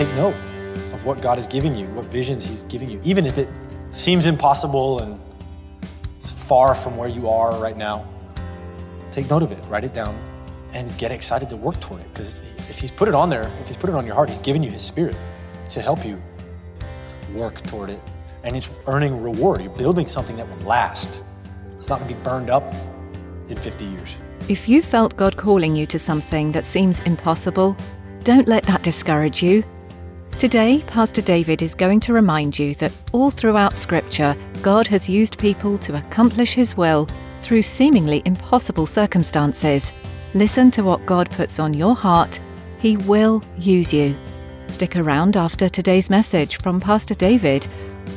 Take note of what God is giving you, what visions He's giving you, even if it seems impossible and it's far from where you are right now. Take note of it, write it down, and get excited to work toward it. Because if He's put it on there, if He's put it on your heart, He's given you His Spirit to help you work toward it. And it's earning reward. You're building something that will last. It's not going to be burned up in 50 years. If you felt God calling you to something that seems impossible, don't let that discourage you. Today, Pastor David is going to remind you that all throughout Scripture, God has used people to accomplish His will through seemingly impossible circumstances. Listen to what God puts on your heart. He will use you. Stick around after today's message from Pastor David.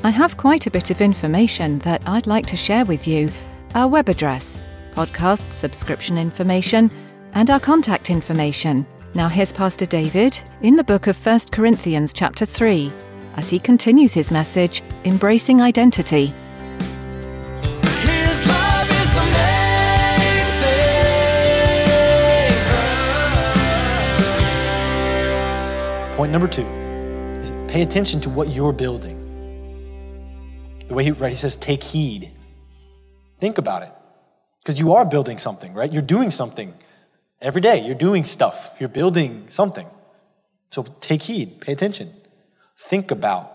I have quite a bit of information that I'd like to share with you our web address, podcast subscription information, and our contact information. Now here's Pastor David in the book of 1 Corinthians chapter 3 as he continues his message, Embracing Identity. Point number two is pay attention to what you're building. The way he, right, he says, take heed. Think about it. Because you are building something, right? You're doing something every day. You're doing stuff. You're building something. So take heed, pay attention. Think about,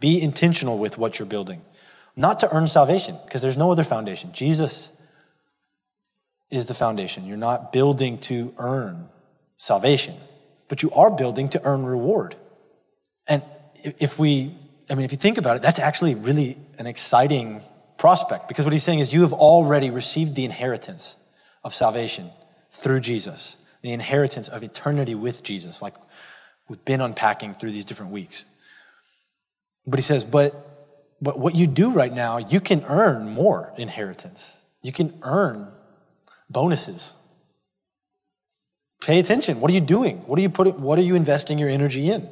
be intentional with what you're building. Not to earn salvation, because there's no other foundation. Jesus is the foundation. You're not building to earn salvation, but you are building to earn reward. And if we, I mean, if you think about it, that's actually really an exciting prospect because what he's saying is you have already received the inheritance of salvation through Jesus, the inheritance of eternity with Jesus, like we've been unpacking through these different weeks. But he says, but, but what you do right now, you can earn more inheritance. You can earn bonuses. Pay attention. What are you doing? What are you putting, what are you investing your energy in?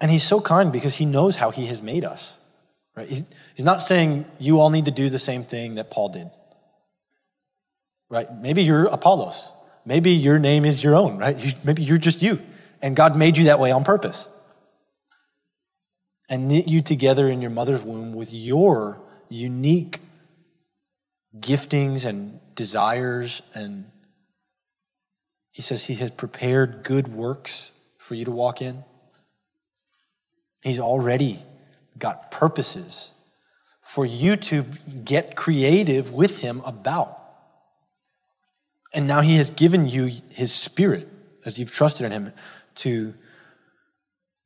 And he's so kind because he knows how he has made us. Right? He's, he's not saying you all need to do the same thing that Paul did. Right? Maybe you're Apollos. Maybe your name is your own, right? You, maybe you're just you. And God made you that way on purpose. And knit you together in your mother's womb with your unique giftings and desires. And he says he has prepared good works for you to walk in. He's already got purposes for you to get creative with him about. And now he has given you his spirit as you've trusted in him to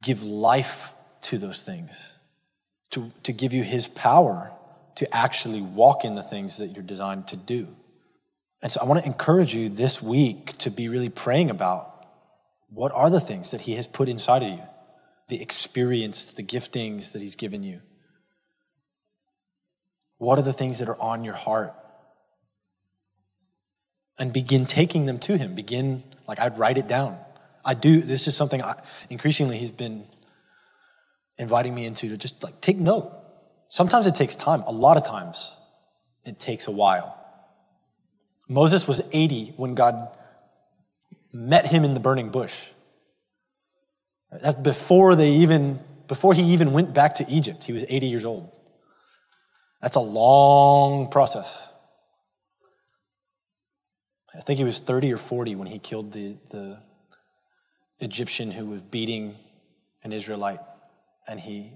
give life to those things, to, to give you his power to actually walk in the things that you're designed to do. And so I want to encourage you this week to be really praying about what are the things that he has put inside of you the experience, the giftings that He's given you? What are the things that are on your heart? And begin taking them to Him. Begin, like, I'd write it down. I do, this is something I, increasingly He's been inviting me into to just like take note. Sometimes it takes time, a lot of times it takes a while. Moses was 80 when God met him in the burning bush. That's before they even, before he even went back to Egypt. He was 80 years old. That's a long process. I think he was 30 or 40 when he killed the, the Egyptian who was beating an Israelite. And he,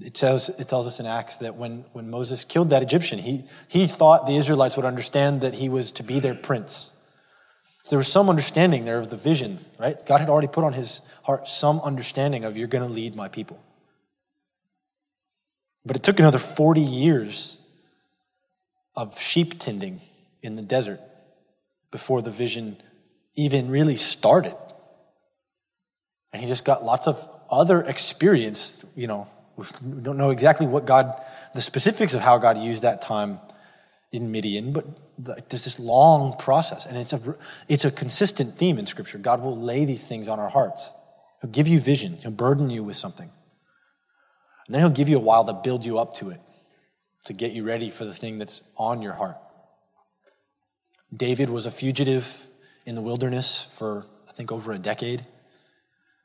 it tells, it tells us in Acts that when, when Moses killed that Egyptian, he, he thought the Israelites would understand that he was to be their prince. So there was some understanding there of the vision, right? God had already put on his heart some understanding of you're going to lead my people. But it took another 40 years of sheep tending in the desert before the vision even really started. And he just got lots of other experience, you know, we don't know exactly what God, the specifics of how God used that time in Midian, but there's this long process. And it's a, it's a consistent theme in Scripture. God will lay these things on our hearts. He'll give you vision, He'll burden you with something. And then He'll give you a while to build you up to it, to get you ready for the thing that's on your heart. David was a fugitive in the wilderness for, I think, over a decade.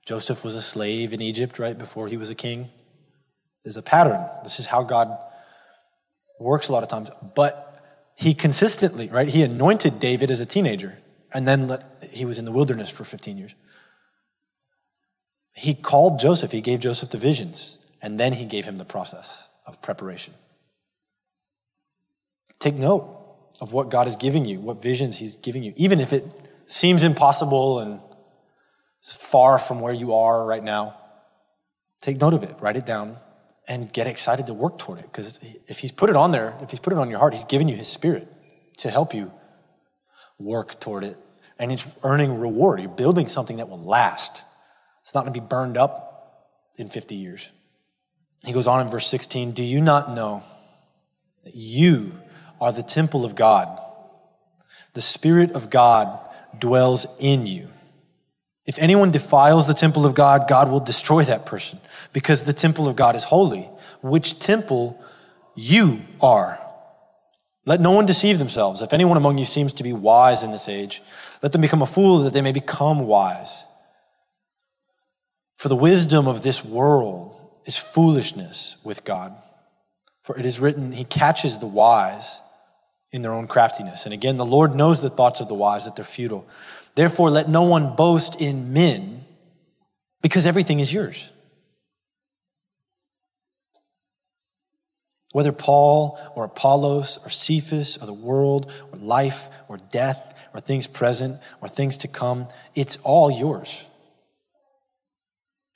Joseph was a slave in Egypt right before he was a king. There's a pattern. This is how God works a lot of times. But he consistently, right? He anointed David as a teenager, and then let, he was in the wilderness for 15 years. He called Joseph, he gave Joseph the visions, and then he gave him the process of preparation. Take note of what God is giving you, what visions he's giving you, even if it seems impossible and far from where you are right now. Take note of it, write it down, and get excited to work toward it. Because if he's put it on there, if he's put it on your heart, he's given you his spirit to help you work toward it. And it's earning reward. You're building something that will last. It's not going to be burned up in 50 years. He goes on in verse 16 Do you not know that you are the temple of God? The Spirit of God dwells in you. If anyone defiles the temple of God, God will destroy that person because the temple of God is holy, which temple you are. Let no one deceive themselves. If anyone among you seems to be wise in this age, let them become a fool that they may become wise. For the wisdom of this world is foolishness with God. For it is written, He catches the wise in their own craftiness. And again, the Lord knows the thoughts of the wise, that they're futile. Therefore, let no one boast in men, because everything is yours. Whether Paul or Apollos or Cephas or the world or life or death or things present or things to come, it's all yours.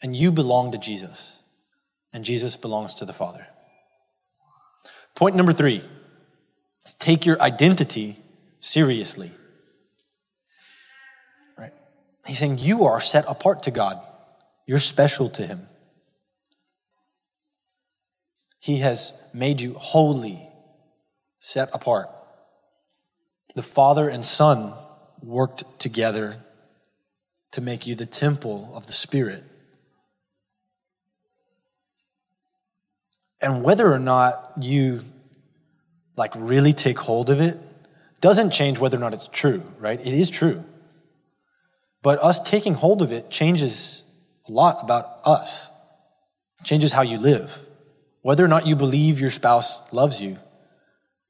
And you belong to Jesus, and Jesus belongs to the Father. Point number three take your identity seriously. Right? He's saying you are set apart to God, you're special to Him. He has made you holy, set apart. The Father and Son worked together to make you the temple of the Spirit. And whether or not you like really take hold of it doesn't change whether or not it's true, right? It is true. But us taking hold of it changes a lot about us. It changes how you live. Whether or not you believe your spouse loves you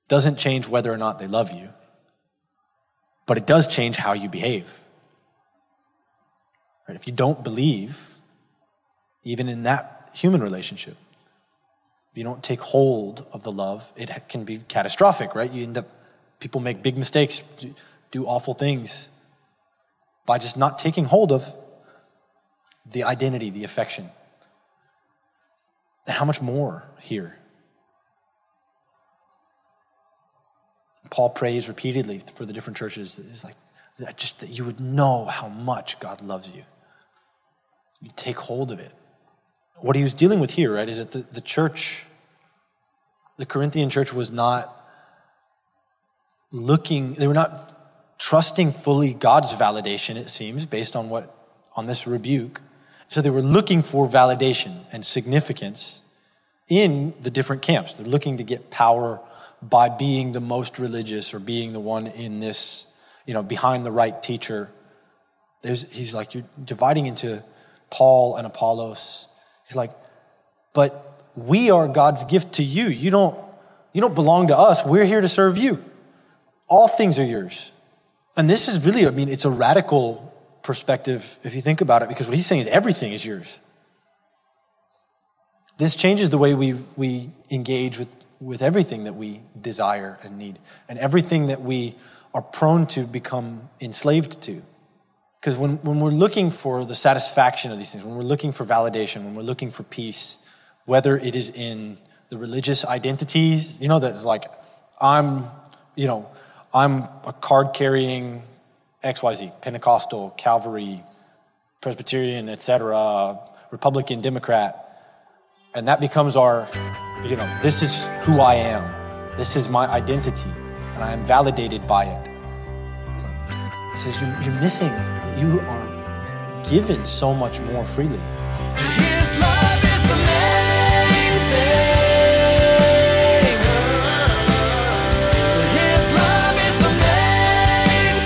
doesn't change whether or not they love you, but it does change how you behave. Right? If you don't believe, even in that human relationship, you don't take hold of the love, it can be catastrophic, right? You end up, people make big mistakes, do awful things by just not taking hold of the identity, the affection. And how much more here? Paul prays repeatedly for the different churches. It's like just that you would know how much God loves you. You take hold of it. What he was dealing with here, right, is that the, the church, the Corinthian church, was not looking, they were not trusting fully God's validation, it seems, based on what on this rebuke. So they were looking for validation and significance in the different camps. They're looking to get power by being the most religious or being the one in this, you know, behind the right teacher. There's, he's like, you're dividing into Paul and Apollos. He's like, but we are God's gift to you. You don't, you don't belong to us. We're here to serve you. All things are yours. And this is really, I mean, it's a radical perspective if you think about it, because what he's saying is everything is yours. This changes the way we, we engage with, with everything that we desire and need, and everything that we are prone to become enslaved to. Because when, when we're looking for the satisfaction of these things, when we're looking for validation, when we're looking for peace, whether it is in the religious identities, you know, that's like, I'm, you know, I'm a card carrying XYZ, Pentecostal, Calvary, Presbyterian, etc., Republican, Democrat, and that becomes our, you know, this is who I am. This is my identity, and I am validated by it. He says, you're, you're missing, you are given so much more freely. His love is the main thing. His love is the main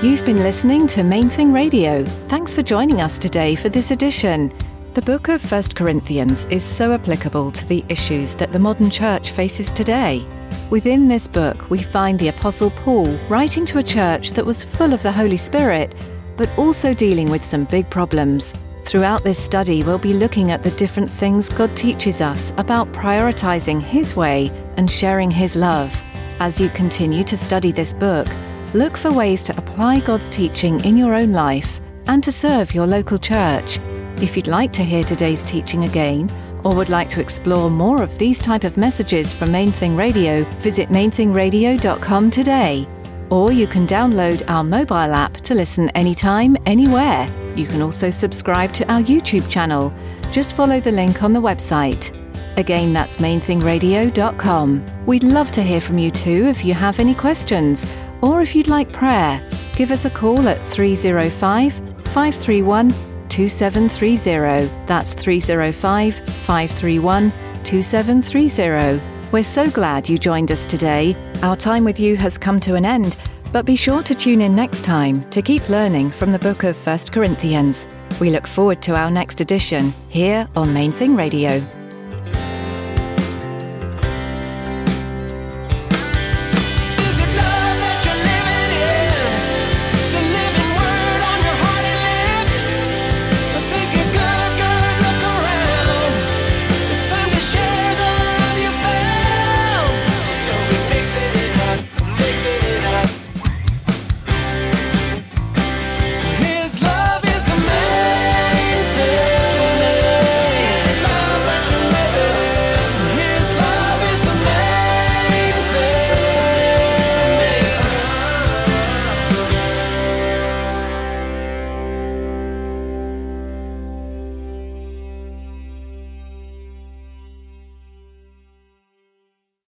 thing. You've been listening to Main Thing Radio. Thanks for joining us today for this edition. The book of 1 Corinthians is so applicable to the issues that the modern church faces today. Within this book, we find the Apostle Paul writing to a church that was full of the Holy Spirit, but also dealing with some big problems. Throughout this study, we'll be looking at the different things God teaches us about prioritizing His way and sharing His love. As you continue to study this book, look for ways to apply God's teaching in your own life and to serve your local church. If you'd like to hear today's teaching again, or would like to explore more of these type of messages from Main Thing Radio, visit mainthingradio.com today. Or you can download our mobile app to listen anytime, anywhere. You can also subscribe to our YouTube channel. Just follow the link on the website. Again, that's mainthingradio.com. We'd love to hear from you too if you have any questions, or if you'd like prayer. Give us a call at 305 531 2730. That's 305 531 2730. We're so glad you joined us today. Our time with you has come to an end, but be sure to tune in next time to keep learning from the book of 1 Corinthians. We look forward to our next edition here on Main Thing Radio.